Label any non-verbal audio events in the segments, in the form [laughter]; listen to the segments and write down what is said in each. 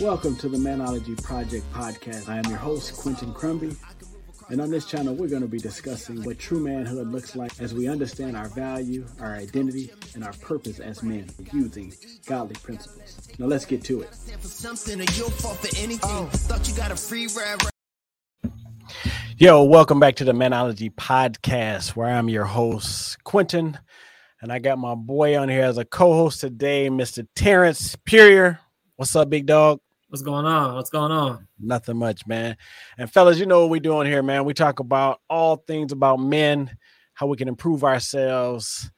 Welcome to the Manology Project podcast. I am your host, Quentin Crumby. And on this channel, we're going to be discussing what true manhood looks like as we understand our value, our identity, and our purpose as men using godly principles. Now, let's get to it. Yo, welcome back to the Manology Podcast, where I'm your host, Quentin. And I got my boy on here as a co host today, Mr. Terrance Puryear. What's up, big dog? What's going on? What's going on? Nothing much, man. And fellas, you know what we're doing here, man. We talk about all things about men, how we can improve ourselves,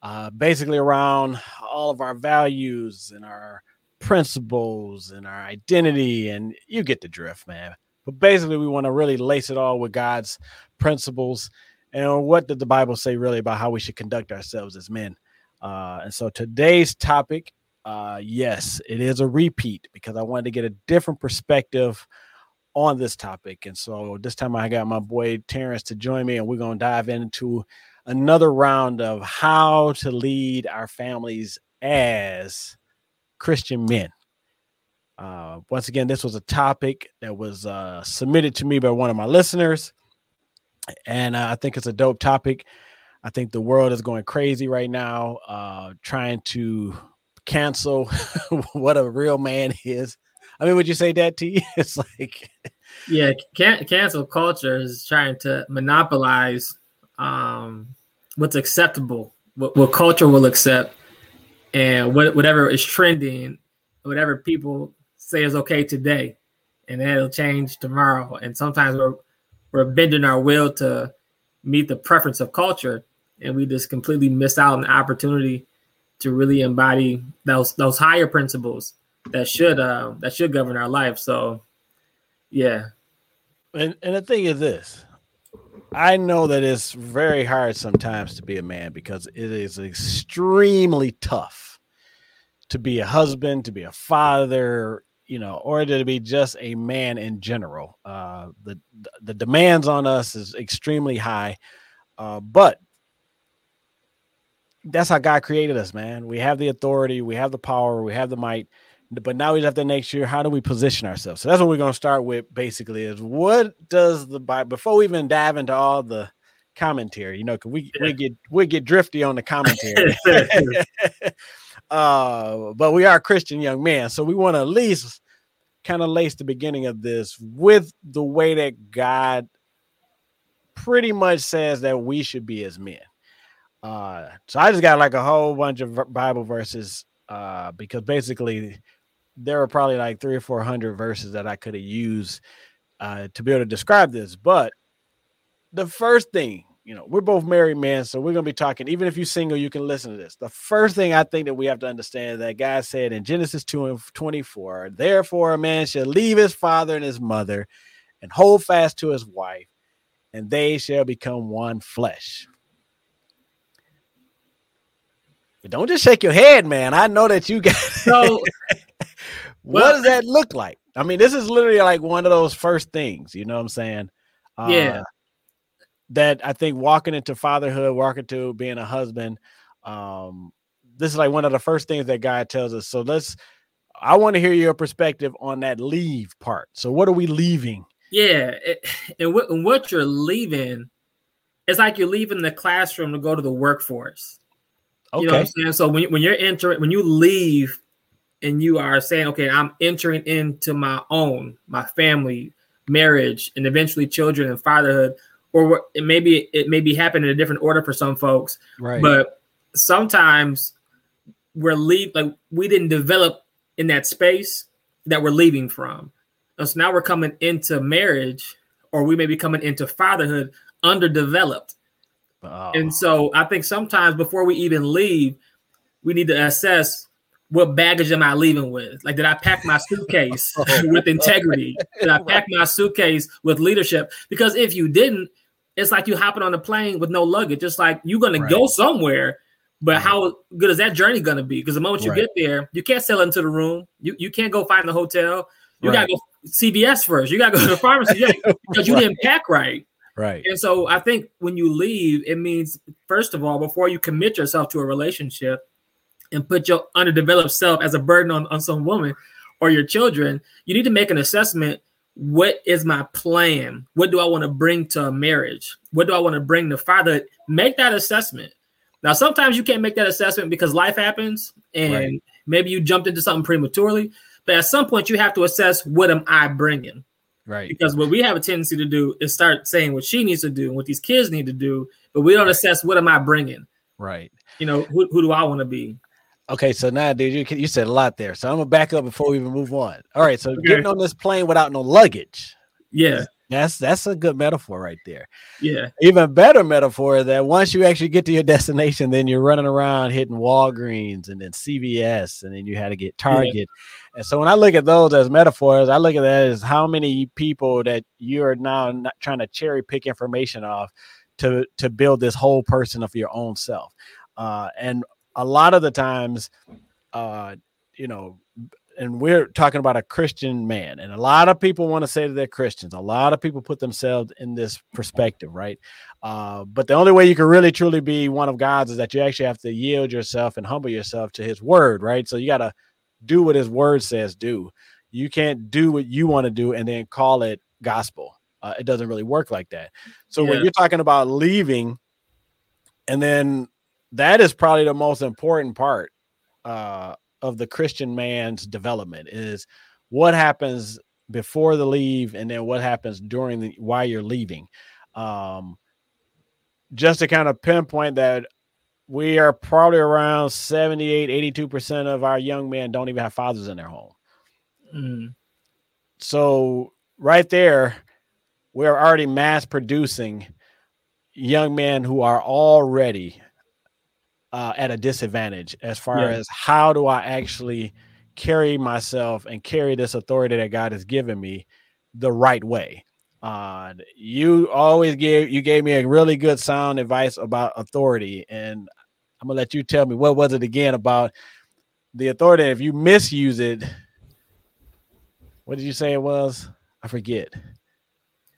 uh, basically around all of our values and our principles and our identity. And you get the drift, man. But basically, we want to really lace it all with God's principles and what did the Bible say really about how we should conduct ourselves as men. Uh, and so today's topic uh, yes, it is a repeat because I wanted to get a different perspective on this topic. And so this time I got my boy Terrance to join me, and we're going to dive into another round of how to lead our families as Christian men. Uh, once again, this was a topic that was uh, submitted to me by one of my listeners, and uh, I think it's a dope topic. I think the world is going crazy right now, uh, trying to cancel [laughs] what a real man is. I mean, would you say that to you? [laughs] It's like, yeah, can- cancel culture is trying to monopolize um, what's acceptable, what, what culture will accept, and what, whatever is trending, whatever people say is okay today, and then it'll change tomorrow. And sometimes we're we're bending our will to meet the preference of culture, and we just completely miss out on the opportunity to really embody those those higher principles that should uh, that should govern our life. So, yeah. And and the thing is this, I know that it's very hard sometimes to be a man because it is extremely tough to be a husband, to be a father, you know, or to be just a man in general. Uh, the the demands on us is extremely high, uh, but that's how God created us, man. We have the authority, we have the power, we have the might, but now we have to make sure how do we position ourselves. So that's what we're going to start with. Basically, is what does the Bible before we even dive into all the commentary, you know, because we yeah. we get we get drifty on the commentary. [laughs] [laughs] uh, but we are Christian young men, so we want to at least kind of lace the beginning of this with the way that God pretty much says that we should be as men. Uh, so I just got like a whole bunch of Bible verses uh, because basically there were probably like three or four hundred verses that I could have used uh, to be able to describe this. But the first thing, you know, we're both married men, so we're gonna be talking. Even if you're single, you can listen to this. The first thing I think that we have to understand that God said in Genesis 2 and 24, therefore a man shall leave his father and his mother and hold fast to his wife, and they shall become one flesh. Don't just shake your head, man. I know that you got. [laughs] So, what well, does that look like? I mean, this is literally like one of those first things. You know what I'm saying? Uh, yeah. That I think walking into fatherhood, walking to being a husband, um, this is like one of the first things that God tells us. So let's. I want to hear your perspective on that leave part. So what are we leaving? Yeah, it, [sighs] and, what, and what you're leaving, it's like you're leaving the classroom to go to the workforce. Okay. You know what I'm saying? So when, when you're entering, when you leave and you are saying, okay, I'm entering into my own, my family, marriage, and eventually children and fatherhood, or it maybe it may be happening in a different order for some folks. Right. But sometimes we're leave like we didn't develop in that space that we're leaving from. And so now we're coming into marriage, or we may be coming into fatherhood underdeveloped. Oh. And so I think sometimes before we even leave, we need to assess what baggage am I leaving with? Like, did I pack my suitcase [laughs] oh. with integrity? Did I [laughs] pack my suitcase with leadership? Because if you didn't, it's like you hopping on a plane with no luggage. Just like you're gonna right. go somewhere, but right. how good is that journey gonna be? Because the moment you right. get there, you can't sell into the room. You you can't go find the hotel. You gotta go CVS first. You gotta go to the pharmacy because you [laughs] didn't pack right. Right. And so I think when you leave, it means, first of all, before you commit yourself to a relationship and put your underdeveloped self as a burden on, on some woman, or your children, you need to make an assessment. What is my plan? What do I want to bring to a marriage? What do I want to bring to father? Make that assessment. Now, sometimes you can't make that assessment because life happens and right. maybe you jumped into something prematurely. But at some point, you have to assess what am I bringing? Right. Because what we have a tendency to do is start saying what she needs to do and what these kids need to do, but we don't right. assess what am I bringing. Right. You know, who, who do I want to be? Okay, so now, dude, you you said a lot there. So I'm gonna back up before we even move on. All right, so okay. getting on this plane without no luggage. Yeah. That's that's a good metaphor right there. Yeah. Even better metaphor that once you actually get to your [laughs] destination, then you're running around hitting Walgreens and then CVS, and then you had to get Target. Yeah. And so when I look at those as metaphors, I look at that as how many people that you're now not trying to cherry pick information off to to build this whole person of your own self. Uh, and a lot of the times, uh, you know, and we're talking about a Christian man, and a lot of people want to say that they're Christians. A lot of people put themselves in this perspective, right? Uh, but the only way you can really truly be one of God's is that you actually have to yield yourself and humble yourself to His word, right? So you got to do what His word says do. You can't do what you want to do and then call it gospel. Uh, it doesn't really work like that. So yeah. when you're talking about leaving, and then that is probably the most important part uh, of the Christian man's development is what happens before the leave and then what happens during the while you're leaving. Um, just to kind of pinpoint that we are probably around 78 82% of our young men don't even have fathers in their home. Mm. So right there we're already mass producing young men who are already uh, at a disadvantage as far yeah. as how do I actually carry myself and carry this authority that God has given me the right way. Uh, you always gave you gave me a really good sound advice about authority, and I'm gonna let you tell me what was it again about the authority. If you misuse it, what did you say it was? I forget.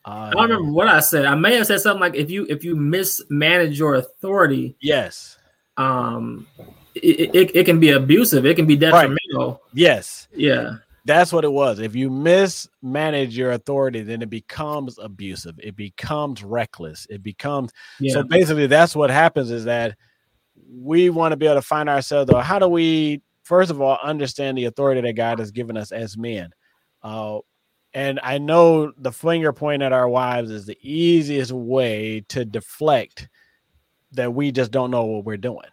Uh, I don't remember what I said. I may have said something like if you if you mismanage your authority, yes, um, it, it, it can be abusive. It can be detrimental. Right. Yes. Yeah. That's what it was. If you mismanage your authority, then it becomes abusive. It becomes reckless. It becomes yeah. so basically that's what happens is that we want to be able to find ourselves though. How do we first of all understand the authority that God has given us as men? Uh, and I know the finger point at our wives is the easiest way to deflect that we just don't know what we're doing.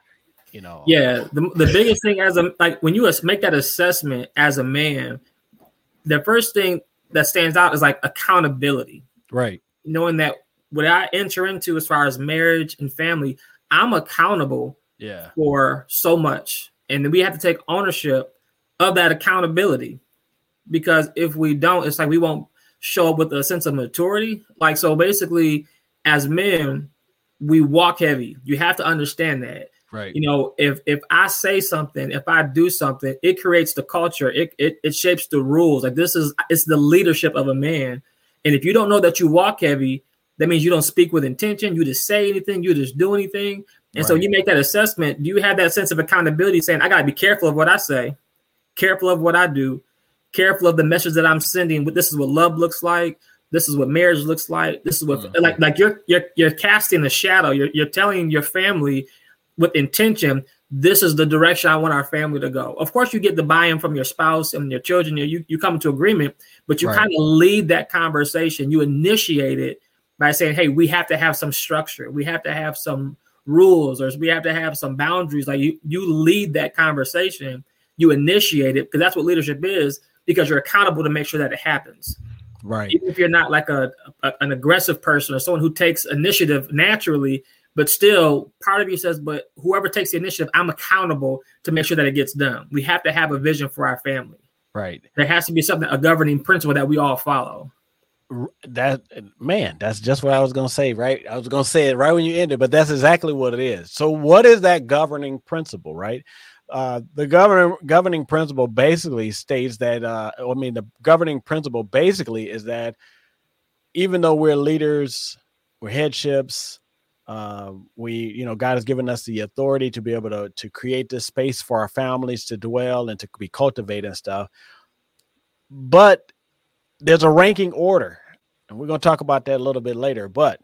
You know. Yeah, the, the biggest thing as a like when you make that assessment as a man, the first thing that stands out is like accountability. Right. Knowing that what I enter into as far as marriage and family, I'm accountable yeah. for so much. And then we have to take ownership of that accountability. Because if we don't, it's like we won't show up with a sense of maturity. Like so basically, as men, we walk heavy. You have to understand that. Right. You know, if if I say something, if I do something, it creates the culture. It it, it shapes the rules. Like this is it's the leadership of a man. And if you don't know that you walk heavy, that means you don't speak with intention. You just say anything. You just do anything. And right. so you make that assessment. Do you have that sense of accountability, saying I got to be careful of what I say, careful of what I do, careful of the message that I'm sending. This is what love looks like. This is what marriage looks like. This is what mm-hmm. like like you're you're you're casting a shadow. You're you're telling your family with intention. This is the direction I want our family to go. Of course, you get the buy-in from your spouse and your children. You you come to agreement, but you right. kind of lead that conversation. You initiate it by saying, "Hey, we have to have some structure. We have to have some rules, or we have to have some boundaries." Like you you lead that conversation. You initiate it because that's what leadership is. Because you're accountable to make sure that it happens. Right. Even if you're not like a, a, an aggressive person or someone who takes initiative naturally, but still part of you says, but whoever takes the initiative, I'm accountable to make sure that it gets done. We have to have a vision for our family. Right. There has to be something, a governing principle that we all follow. That man, that's just what I was gonna say, right? I was gonna say it right when you ended, but that's exactly what it is. So, what is that governing principle, right? Uh, the governing governing principle basically states that uh, I mean the governing principle basically is that even though we're leaders, we're headships, uh, we you know God has given us the authority to be able to to create this space for our families to dwell and to be cultivated and stuff. but there's a ranking order, and we're going to talk about that a little bit later. But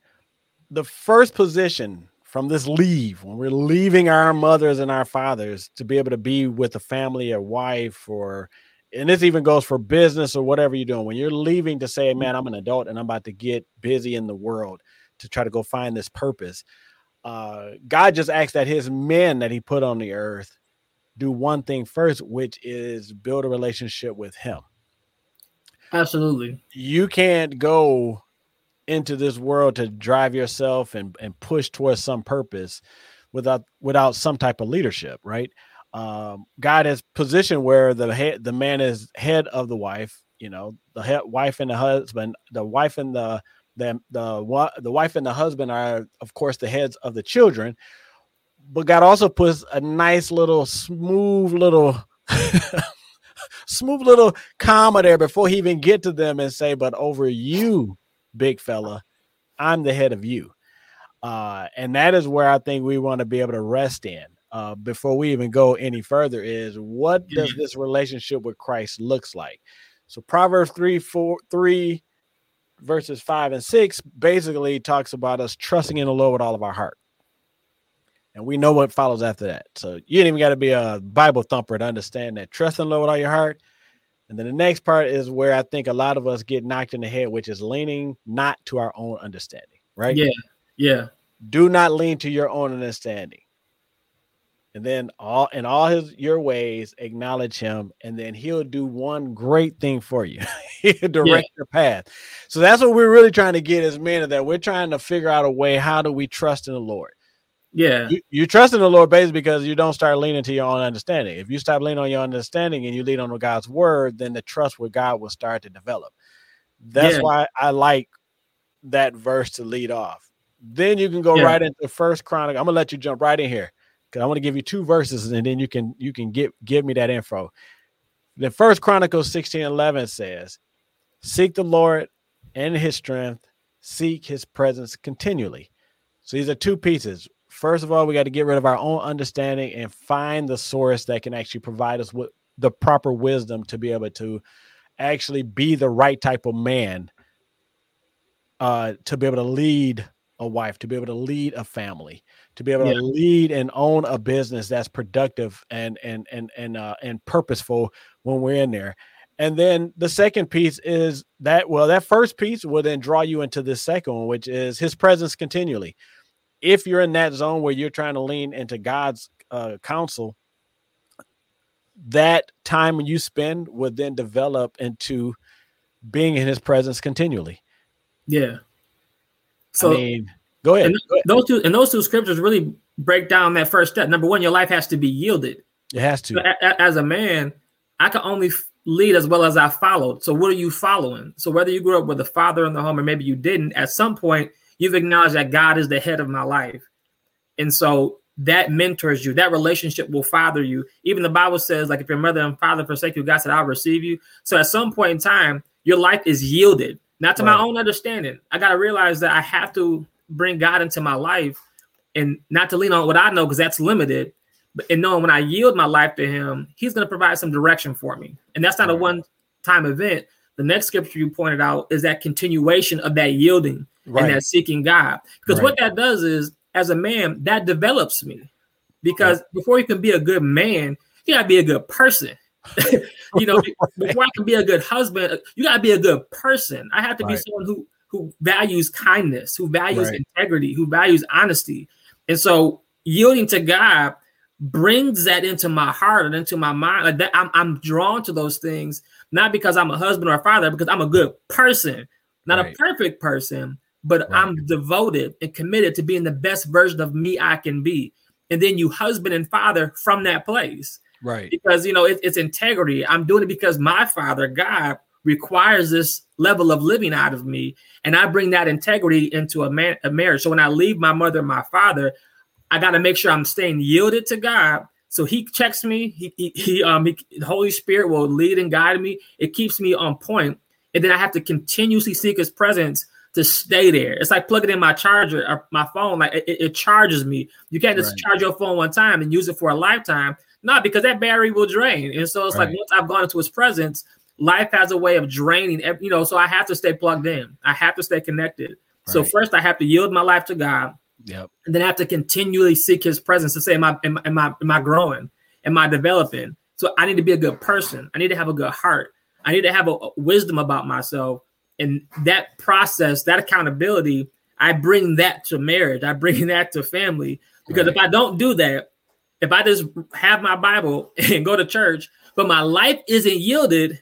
the first position from this leave, when we're leaving our mothers and our fathers to be able to be with a family, a wife, or and this even goes for business or whatever you're doing. When you're leaving to say, man, I'm an adult and I'm about to get busy in the world to try to go find this purpose. Uh, God just asked that his men that he put on the earth do one thing first, which is build a relationship with him. Absolutely. You can't go into this world to drive yourself and, and push towards some purpose without without some type of leadership, right? Um, God has positioned where the head the man is head of the wife, you know, the wife and the husband, the wife and the the the the wife and the husband are of course the heads of the children, but God also puts a nice little smooth little [laughs] smooth little comma there before he even get to them and say, but over you, big fella, I'm the head of you. Uh, and that is where I think we want to be able to rest in. Uh, before we even go any further, is what does this relationship with Christ looks like? So Proverbs 3, 4, 3 verses 5 and 6 basically talks about us trusting in the Lord with all of our heart. And we know what follows after that. So you ain't even got to be a Bible thumper to understand that. Trust in the Lord with all your heart. And then the next part is where I think a lot of us get knocked in the head, which is leaning not to our own understanding, right? Yeah. Yeah. Do not lean to your own understanding. And then all in all his your ways, acknowledge him, and then he'll do one great thing for you. [laughs] he'll direct yeah. your path. So that's what we're really trying to get as men of that. We're trying to figure out a way how do we trust in the Lord. Yeah. You, you, trust in the Lord basically because you don't start leaning to your own understanding. If you stop leaning on your understanding and you lean on God's word, then the trust with God will start to develop. That's yeah. why I like that verse to lead off. Then you can go yeah. right into first chronicle. I'm gonna let you jump right in here because I want to give you two verses and then you can you can get give me that info. The first Chronicles 16 11 says, Seek the Lord and his strength, seek his presence continually. So these are two pieces. First of all, we got to get rid of our own understanding and find the source that can actually provide us with the proper wisdom to be able to actually be the right type of man uh, to be able to lead a wife, to be able to lead a family, to be able yeah. to lead and own a business that's productive and and and and uh, and purposeful when we're in there. And then the second piece is that well, that first piece will then draw you into the second one, which is his presence continually if you're in that zone where you're trying to lean into God's uh, counsel, that time you spend would then develop into being in His presence continually. Yeah. So I mean, go ahead. And go ahead. Those two and those two scriptures really break down that first step. Number one, your life has to be yielded. It has to. As a man, I can only lead as well as I followed. So what are you following? So whether you grew up with a father in the home or maybe you didn't, at some point you've acknowledged that God is the head of my life. And so that mentors you. That relationship will father you. Even the Bible says, like, if your mother and father forsake you, God said, I'll receive you. So at some point in time, your life is yielded, not to right. my own understanding. I got to realize that I have to bring God into my life and not to lean on what I know because that's limited. But and knowing when I yield my life to Him, He's going to provide some direction for me. And that's not a one time event. The next scripture you pointed out is that continuation of that yielding right. and that seeking God. Because right. what that does is, as a man, that develops me. Because right. before you can be a good man, you gotta be a good person. [laughs] you know, [laughs] before I can be a good husband, you gotta be a good person. I have to be someone who who values kindness, who values integrity, who values honesty. And so yielding to God brings that into my heart and into my mind. Like that, I'm, I'm drawn to those things, not because I'm a husband or a father, because I'm a good person, not right. a perfect person, but right. I'm devoted and committed to being the best version of me I can be. And then you husband and father from that place. Right. Because, you know, it, it's integrity. I'm doing it because my father, God, requires this level of living out of me. And I bring that integrity into a, man, a marriage. So when I leave my mother and my father, I got to make sure I'm staying yielded to God. So he checks me. He, he, he um, he, the Holy Spirit will lead and guide me. It keeps me on point. And then I have to continuously seek his presence to stay there. It's like plugging in my charger or my phone. Like it, it charges me. You can't just right. charge your phone one time and use it for a lifetime. Not because that battery will drain. And so it's right. like once I've gone into his presence, life has a way of draining. You know, so I have to stay plugged in. I have to stay connected. Right. So first, I have to yield my life to God. Yep. And then I have to continually seek His presence to say, "Am I am, am I am I growing? Am I developing?" So I need to be a good person. I need to have a good heart. I need to have a, a wisdom about myself. And that process, that accountability, I bring that to marriage. I bring [laughs] that to family. Because right. if I don't do that, if I just have my Bible [laughs] and go to church, but my life isn't yielded,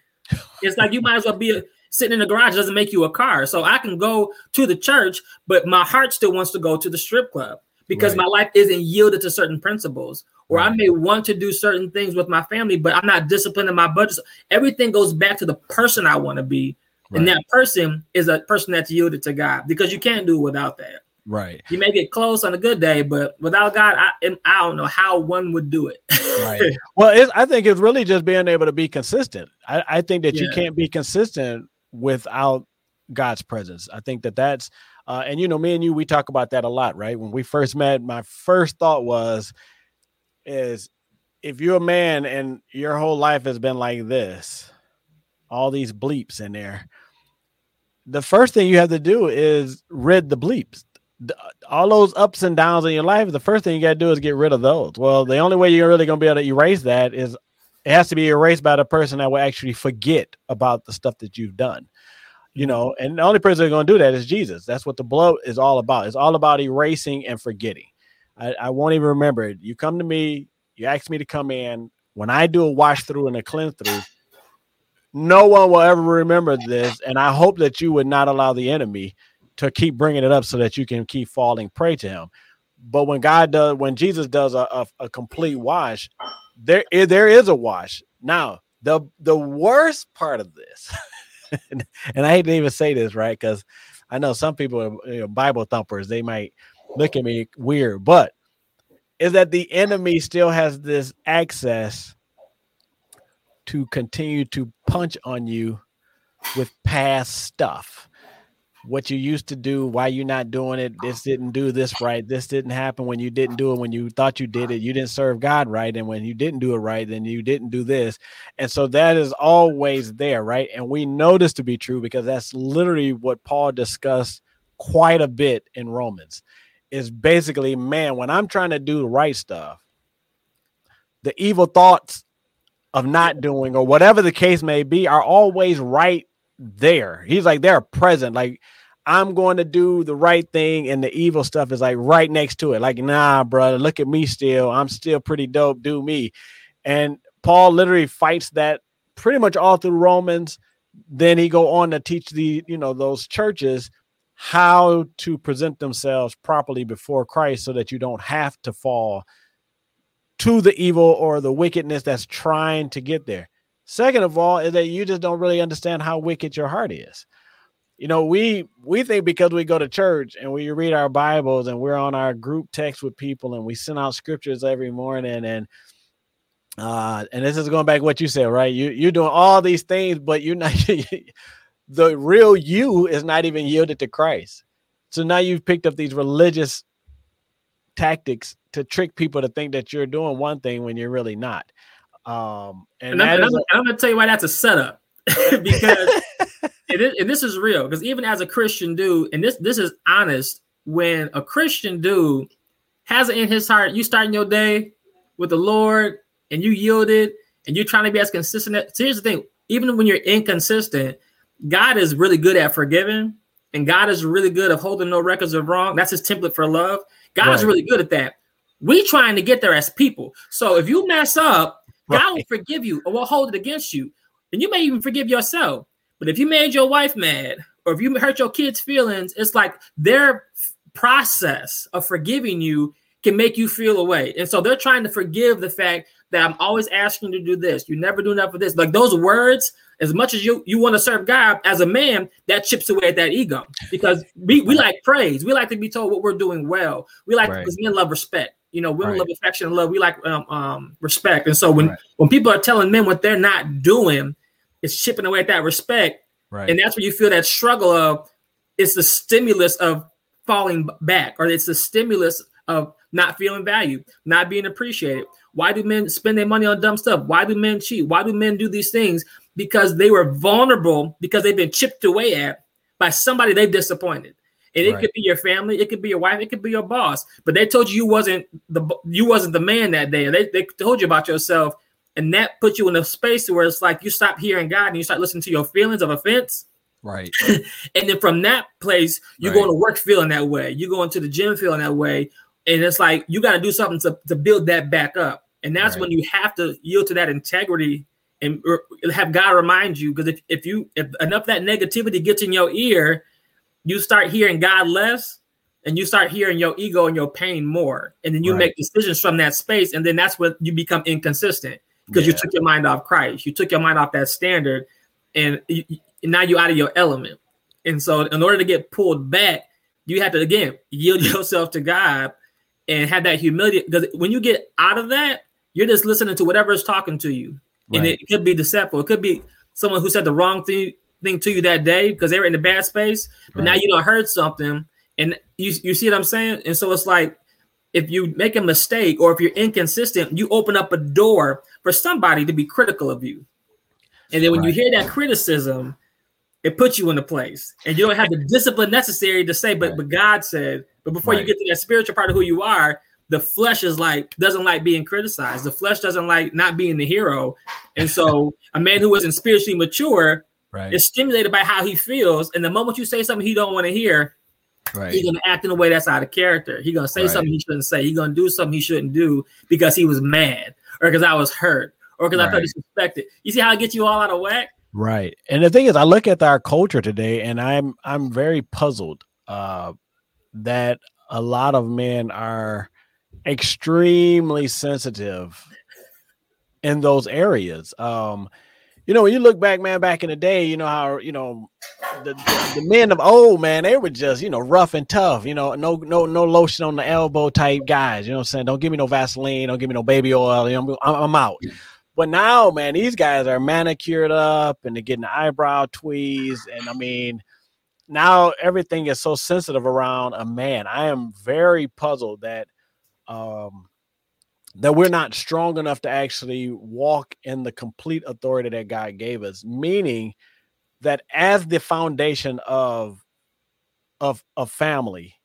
it's like you might as well be a, sitting in the garage doesn't make you a car. So I can go to the church, but my heart still wants to go to the strip club because right. my life isn't yielded to certain principles. Or right. I may want to do certain things with my family, but I'm not disciplined in my budget. Everything goes back to the person I want to be. Right. And that person is a person that's yielded to God because you can't do without that. Right. You may get close on a good day, but without God, I, I don't know how one would do it. right. [laughs] Well, I think it's really just being able to be consistent. I, I think that yeah. you can't be consistent without God's presence. I think that that's, uh, and you know, me and you, we talk about that a lot, right? When we first met, my first thought was, is if you're a man and your whole life has been like this, all these bleeps in there, the first thing you have to do is rid the bleeps all those ups and downs in your life, the first thing you got to do is get rid of those. Well, the only way you're really going to be able to erase that is it has to be erased by the person that will actually forget about the stuff that you've done. You know, mm-hmm. and the only person that's going to do that is Jesus. That's what the blood is all about. It's all about erasing and forgetting. I, I won't even remember it. You come to me, you ask me to come in. When I do a wash through and a cleanse through, no one will ever remember this. And I hope that you would not allow the enemy to keep bringing it up so that you can keep falling prey to him. But when God does, when Jesus does a, a, a complete wash, there eh, there is a wash. Now the the worst part of this, and, [laughs] and, I hate to even say this, right? Because I know some people are you know, Bible thumpers. They might look at me weird, but is that the enemy still has this access to continue to punch on you with past stuff what you used to do, why you're not doing it. This didn't do this right. This didn't happen when you didn't do it when you thought you did it. You didn't serve God right. And when you didn't do it right, then you didn't do this. And so that is always there, right? And we know this to be true because that's literally what Paul discussed quite a bit in Romans. Is basically, man, when I'm trying to do the right stuff, the evil thoughts of not doing or whatever the case may be are always right there. He's like they're present. Like I'm going to do the right thing, and the evil stuff is like right next to it. Like, nah, brother, look at me still. I'm still pretty dope. Do me. And Paul literally fights that pretty much all through Romans. Then he go on to teach the you know those churches how to present themselves properly before Christ so that you don't have to fall to the evil or the wickedness that's trying to get there. Second of all, is that you just don't really understand how wicked your heart is. You know, we we think because we go to church and we read our Bibles and we're on our group text with people and we send out scriptures every morning and uh and this is going back what you said, right? You you're doing all these things, but you're not [laughs] the real you is not even yielded to Christ. So now you've picked up these religious tactics to trick people to think that you're doing one thing when you're really not. Um, and, and, I'm, and I'm, I'm, gonna tell you why that's a setup [laughs] because [laughs] and, and this is real. Because even as a Christian dude, and this this is honest, when a Christian dude has it in his heart, you starting your day with the Lord and you yielded and you're trying to be as consistent. So here's the thing: even when you're inconsistent, God is really good at forgiving, and God is really good at holding no records of wrong. That's his template for love. God right. is really good at that. We trying to get there as people. So if you mess up, God will forgive you or will hold it against you. And you may even forgive yourself. But if you made your wife mad or if you hurt your kids' feelings, it's like their process of forgiving you can make you feel away. And so they're trying to forgive the fact that I'm always asking you to do this. You never do enough of this. Like those words, as much as you, you want to serve God as a man, that chips away at that ego because we, we like praise. We like to be told what we're doing well. We like right. because men love respect. You know, women right. love affection and love. We like um, um, respect. And so when right. when people are telling men what they're not doing, it's chipping away at that respect. Right. And that's where you feel that struggle of it's the stimulus of falling back, or it's the stimulus of not feeling valued, not being appreciated. Why do men spend their money on dumb stuff? Why do men cheat? Why do men do these things? because they were vulnerable because they've been chipped away at by somebody they've disappointed. And it right. could be your family, it could be your wife, it could be your boss. But they told you you wasn't the you wasn't the man that day. They, they told you about yourself, and that put you in a space where it's like you stop hearing God and you start listening to your feelings of offense. Right. [laughs] and then from that place, you right. go to work feeling that way. You go into the gym feeling that way. And it's like you got to do something to, to build that back up. And that's right. when you have to yield to that integrity and have God remind you. Because if, if you if enough that negativity gets in your ear, you start hearing God less and you start hearing your ego and your pain more. And then you right. make decisions from that space. And then that's when you become inconsistent because yeah. you took your mind off Christ. You took your mind off that standard. And you, now you're out of your element. And so, in order to get pulled back, you have to again yield [laughs] yourself to God and have that humility. Because when you get out of that, you're just listening to whatever is talking to you, right. and it could be deceptive. It could be someone who said the wrong thing thing to you that day because they were in a bad space, but right. now you don't heard something, and you you see what I'm saying. And so it's like if you make a mistake or if you're inconsistent, you open up a door for somebody to be critical of you. And then when right. you hear that criticism, it puts you in a place and you don't have the discipline necessary to say, but right. but God said, but before you get to that spiritual part of who you are, the flesh is like doesn't like being criticized. The flesh doesn't like not being the hero. And so a man who isn't spiritually mature right. is stimulated by how he feels. And the moment you say something he don't want to hear, right. he's gonna act in a way that's out of character. He's gonna say right. something he shouldn't say. He's gonna do something he shouldn't do because he was mad or because I was hurt or because I felt disrespected. You see how I get you all out of whack? Right. And the thing is, I look at our culture today and I'm I'm very puzzled uh, that a lot of men are extremely sensitive in those areas. Um, you know, when you look back, man, back in the day, you know how you know the, the, the, men of old, man, they were just you know rough and tough. You know, no no no lotion on the elbow type guys. You know what I'm saying? Don't give me no Vaseline. Don't give me no baby oil. You know, I'm, I'm out. But now, man, these guys are manicured up and they're getting the eyebrow tweezed. And I mean, now everything is so sensitive around a man. I am very puzzled that um that we're not strong enough to actually walk in the complete authority that God gave us, meaning that as the foundation of of a family,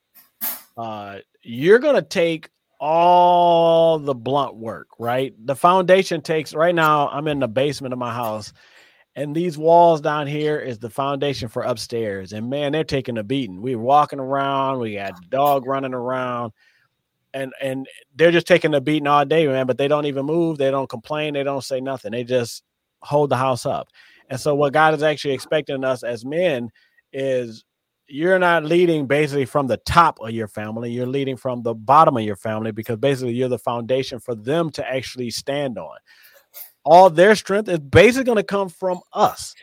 uh, you're gonna take all the blunt work, right? The foundation takes right now, I'm in the basement of my house, and these walls down here is the foundation for upstairs. And man, they're taking a beating. We're walking around, we got dog running around, and and they're just taking a beating all day, man. But they don't even move, they don't complain, they don't say nothing. They just hold the house up. And so what God is actually expecting us as men is you're not leading basically from the top of your family you're leading from the bottom of your family because basically you're the foundation for them to actually stand on all their strength is basically going to come from us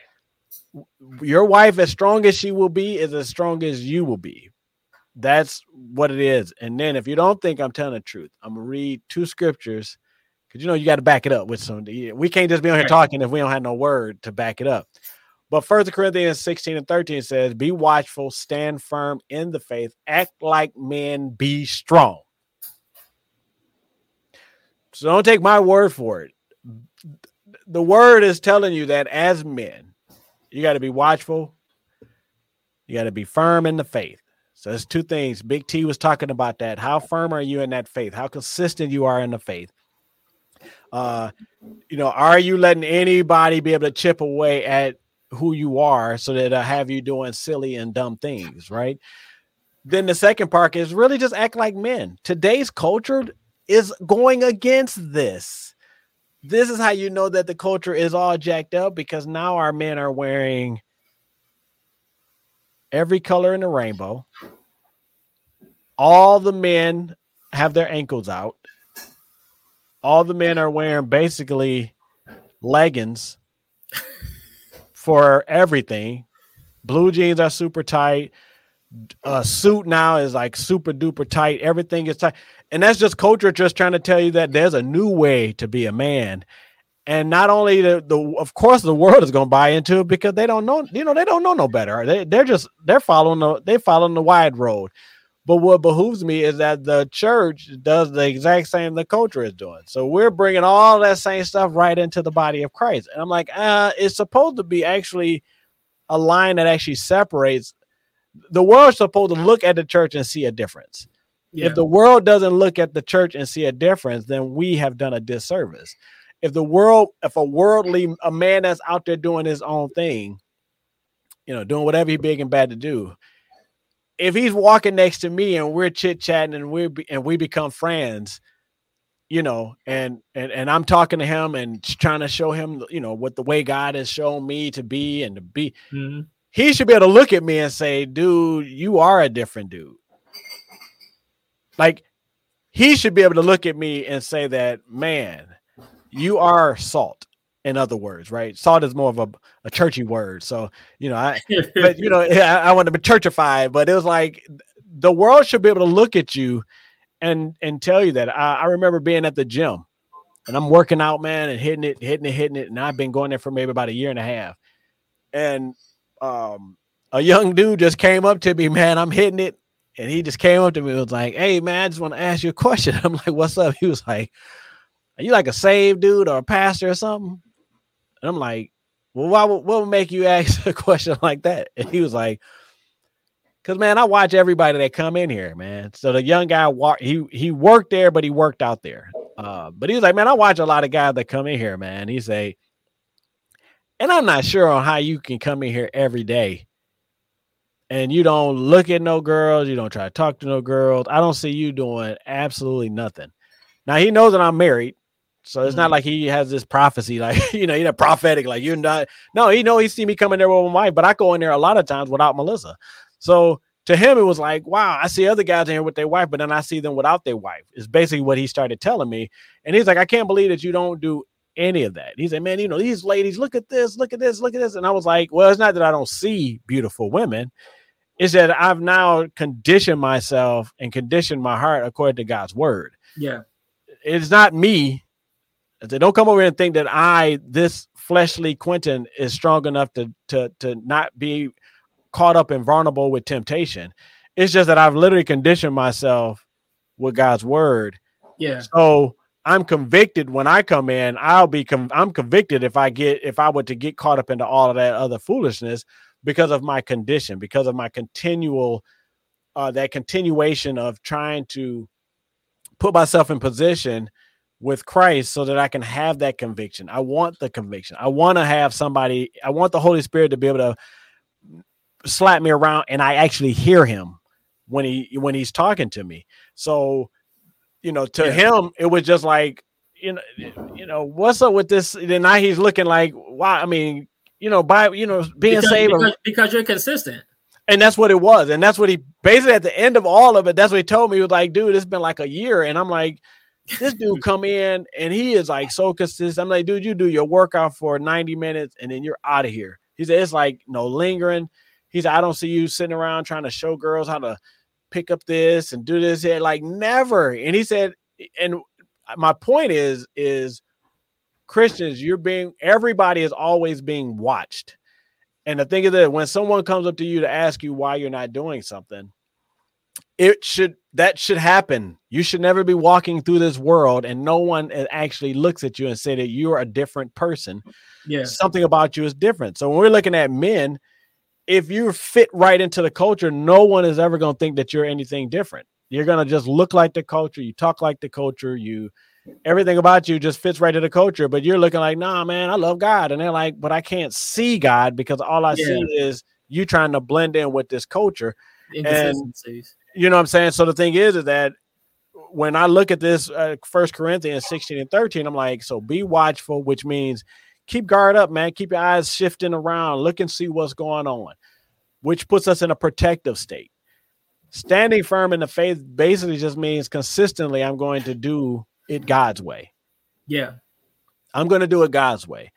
your wife as strong as she will be is as strong as you will be that's what it is and then if you don't think i'm telling the truth i'm gonna read two scriptures because you know you got to back it up with some we can't just be on here talking if we don't have no word to back it up but First Corinthians 16 and 13 says, Be watchful, stand firm in the faith, act like men, be strong. So don't take my word for it. The word is telling you that as men, you got to be watchful, you got to be firm in the faith. So there's two things. Big T was talking about that. How firm are you in that faith? How consistent you are in the faith? Uh, you know, are you letting anybody be able to chip away at who you are so that I have you doing silly and dumb things, right? Then the second part is really just act like men. Today's culture is going against this. This is how you know that the culture is all jacked up because now our men are wearing every color in the rainbow. All the men have their ankles out. All the men are wearing basically leggings for everything. Blue jeans are super tight. A suit now is like super duper tight. Everything is tight. And that's just culture just trying to tell you that there's a new way to be a man. And not only the, the of course the world is going to buy into it because they don't know, you know, they don't know no better. They they're just they're following the they following the wide road. But what behooves me is that the church does the exact same the culture is doing. So we're bringing all that same stuff right into the body of Christ. And I'm like, uh, it's supposed to be actually a line that actually separates. The world's supposed to look at the church and see a difference. Yeah. If the world doesn't look at the church and see a difference, then we have done a disservice. If the world, if a worldly, a man that's out there doing his own thing, you know, doing whatever he big and bad to do, if he's walking next to me and we're chit chatting and we and we become friends, you know, and and and I'm talking to him and trying to show him, you know, what the way God has shown me to be and to be. Mm-hmm. He should be able to look at me and say, "Dude, you are a different dude." Like he should be able to look at me and say that, "Man, you are salt." in other words, right? Salt is more of a, a churchy word. So, you know, I, but you know, [laughs] I, I want to be churchified, but it was like the world should be able to look at you and and tell you that. I, I remember being at the gym and I'm working out, man, and hitting it, hitting it, hitting it. And I've been going there for maybe about a year and a half. And um, a young dude just came up to me, man. I'm hitting it. And he just came up to me and was like, Hey, man, I just want to ask you a question. [laughs] I'm like, What's up? He was like, Are you like a saved dude or a pastor or something? And I'm like, well, why, would, what would make you [laughs] ask a question like that? And he was like, because man, I watch everybody that come in here, man. So the young guy he he worked there, but he worked out there. Uh, but he was like, man, I watch a lot of guys that come in here, man. He say, and I'm not sure on how you can come in here every day and you don't look at no girls, you don't try to talk to no girls. I don't see you doing absolutely nothing. Now he knows that I'm married, so it's mm-hmm. not like he has this prophecy, like [laughs] you know, you know, prophetic, like you're not. No, he know he see me coming there with my wife, but I go in there a lot of times without Melissa. So to him, it was like, wow, I see other guys in here with their wife, but then I see them without their wife. Is basically what he started telling me, and he's like, I can't believe that you don't do any of that. He said, man, you know, these ladies, look at this, look at this, look at this, and I was like, well, it's not that I don't see beautiful women. It's that I've now conditioned myself and conditioned my heart according to God's word. Yeah. It's not me they don't come over here and think that I, this fleshly Quentin, is strong enough to to to not be caught up and vulnerable with temptation. It's just that I've literally conditioned myself with God's word. Yeah. So I'm convicted when I come in. I'll be com- I'm convicted if I get if I were to get caught up into all of that other foolishness because of my condition, because of my continual uh that continuation of trying to put myself in position with Christ so that I can have that conviction. I want the conviction. I want to have somebody, I want the Holy Spirit to be able to slap me around and I actually hear him when he when he's talking to me. So, you know, to yeah. him it was just like, you know, you know, what's up with this? Then now he's looking like, wow, I mean, you know, by you know, being because, saved because, because you're consistent. And that's what it was. And that's what he basically at the end of all of it, that's what he told me. He was like, dude, it's been like a year. And I'm like, this dude come in and he is like so consistent. I'm like, dude, you do your workout for 90 minutes and then you're out of here. He said, it's like no lingering. He said, I don't see you sitting around trying to show girls how to pick up this and do this. Here. Like never. And he said, and my point is, is Christians, you're being everybody is always being watched. And the thing is that when someone comes up to you to ask you why you're not doing something, it should that should happen. You should never be walking through this world and no one eh, actually looks at you and say that you're a different person. Yeah. Something about you is different. So when we're looking at men, if you fit right into the culture, no one is ever going to think that you're anything different. You're going to just look like the culture, you talk like the culture, you everything about you just fits right to the culture, but you're looking like, "Nah, man, I love God." And they're like, "But I can't see God because all I yeah. see is you trying to blend in with this culture." And you know what I'm saying? So the thing is, is that when I look at this uh, First Corinthians 16 and 13, I'm like, so be watchful, which means keep guard up, man. Keep your eyes shifting around, look and see what's going on, which puts us in a protective state. Standing firm in the faith basically just means consistently, I'm going to do it God's way. Yeah. I'm going to do it God's way.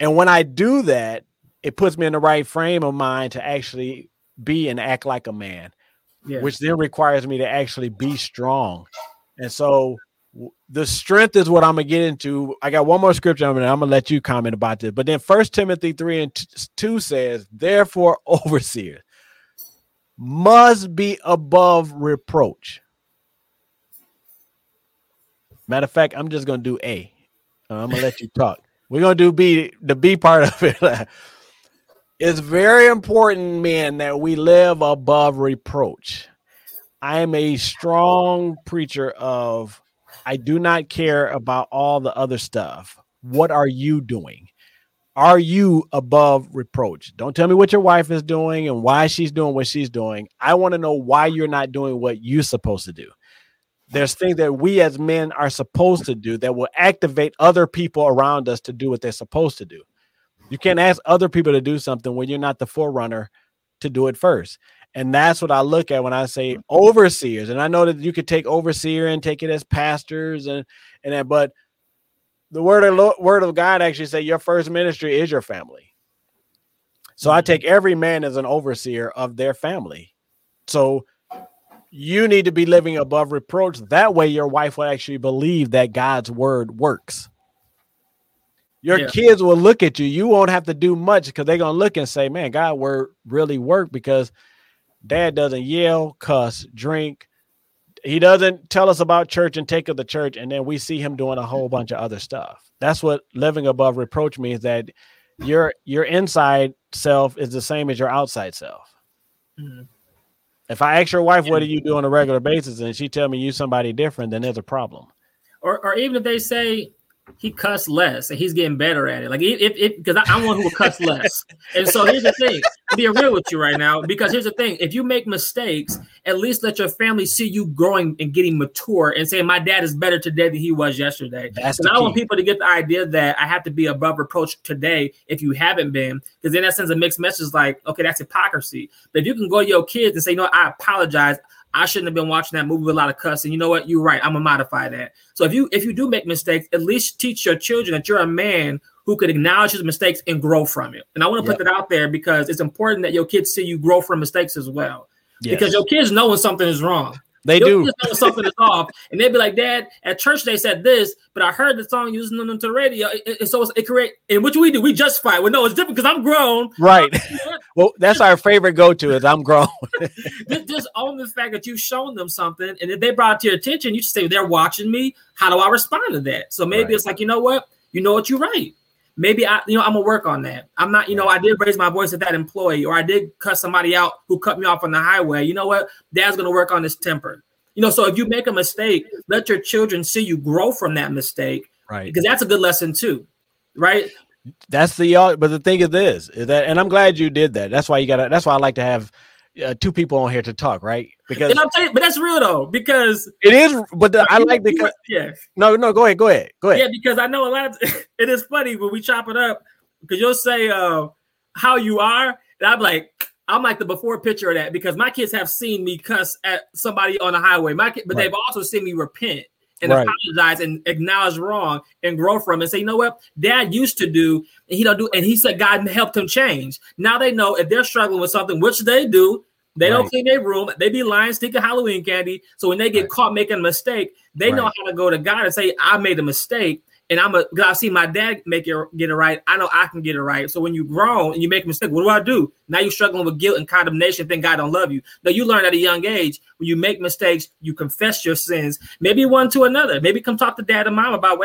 And when I do that, it puts me in the right frame of mind to actually be and act like a man yeah. which then requires me to actually be strong. And so the strength is what I'm gonna get into. I got one more scripture, I'm gonna, let you comment about this. But then First Timothy three and two says, "Therefore, [laughs] overseers." must be above reproach. Matter of fact, I'm just gonna do A. I'm gonna let you talk. We're gonna do B, the B part of it. [laughs] it's very important, men, that we live above reproach. I am a strong preacher of I do not care about all the other stuff. What are you doing? Are you above reproach? Don't tell me what your wife is doing and why she's doing what she's doing. I want to know why you're not doing what you're supposed to do. There's things that we as men are supposed to do that will activate other people around us to do what they're supposed to do. You can't ask other people to do something when you're not the forerunner to do it first. And that's what I look at when I say mm-hmm. overseers. And I know that you could take overseer and take it as pastors and and that, but the word of word of God actually say your first ministry is your family. So I mm-hmm. take every man as an overseer of their family. So you need to be living above reproach. That way, your wife will actually believe that God's word works. Your yeah. kids will look at you. You won't have to do much because they're gonna look and say, "Man, God word really worked." Because Dad doesn't yell, cuss, drink. He doesn't tell us about church and take of the church, and then we see him doing a whole bunch of other stuff. That's what living above reproach means. That your your inside self is the same as your outside self. Mm-hmm. If I ask your wife, "What do you do on a regular basis?" and she tell me you somebody different, then there's a problem. Or, or even if they say, he cussed less and he's getting better at it. Like if if because I'm one who will cuss less. And so here's the thing: being real with you right now, because here's the thing: if you make mistakes, at least let your family see you growing and getting mature and saying, "My dad is better today than he was yesterday." That's and I want people to get the idea that I have to be above reproach today if you haven't been, because then that sends a mixed message like, okay, that's hypocrisy. But if you can go to your kids and say, "No, I apologize. I shouldn't have been watching that movie with a lot of cussing. You know what? You're right. I'm gonna modify that. So if you if you do make mistakes, at least teach your children that you're a man who could acknowledge his mistakes and grow from it. And I want to yep. put that out there because it's important that your kids see you grow from mistakes as well. Yes. Because your kids know when something is wrong. They You'll do. know something is off, and they'd be like, "Dad, at church they said this, but I heard the song using them to the radio, and so it create." And what do we do? We justify. Well, no, it's different because I'm grown. Right. [laughs] well, that's our favorite go-to is I'm grown. [laughs] just own the fact that you've shown them something, and if they brought it to your attention, you just say, "They're watching me. How do I respond to that?" So maybe right. it's like, you know what? You know what? You're right maybe I, you know, I'm gonna work on that. I'm not, you know, I did raise my voice at that employee, or I did cut somebody out who cut me off on the highway. You know what? Dad's gonna work on his temper. You know, so if you make a mistake, let your children see you grow from that mistake. Right. Because that's a good lesson too. Right. That's the but the thing is this is that, and I'm glad you did that. That's why you got to. That's why I like to have uh, two people on here to talk, right? Because you, but that's real though, because it is. But the, I like because yeah. No, no, go ahead, go ahead, go ahead. Yeah, because I know a lot. Of, [laughs] it is funny when we chop it up because you'll say uh, how you are, and I'm like, I'm like the before picture of that because my kids have seen me cuss at somebody on the highway. My kid, but right. they've also seen me repent and right. apologize and acknowledge wrong and grow from it and say, you know what, dad used to do, and he don't do, and he said God helped him change. Now they know if they're struggling with something, which they do, they right. don't clean their room. They be lying, sticking Halloween candy. So when they get right. caught making a mistake, they right. know how to go to God and say, I made a mistake. And I'm a I see my dad make it get it right. I know I can get it right. So when you grow and you make a mistake, what do I do? Now you're struggling with guilt and condemnation, think God don't love you. No, you learn at a young age when you make mistakes, you confess your sins, maybe one to another. Maybe come talk to dad and mom about what happened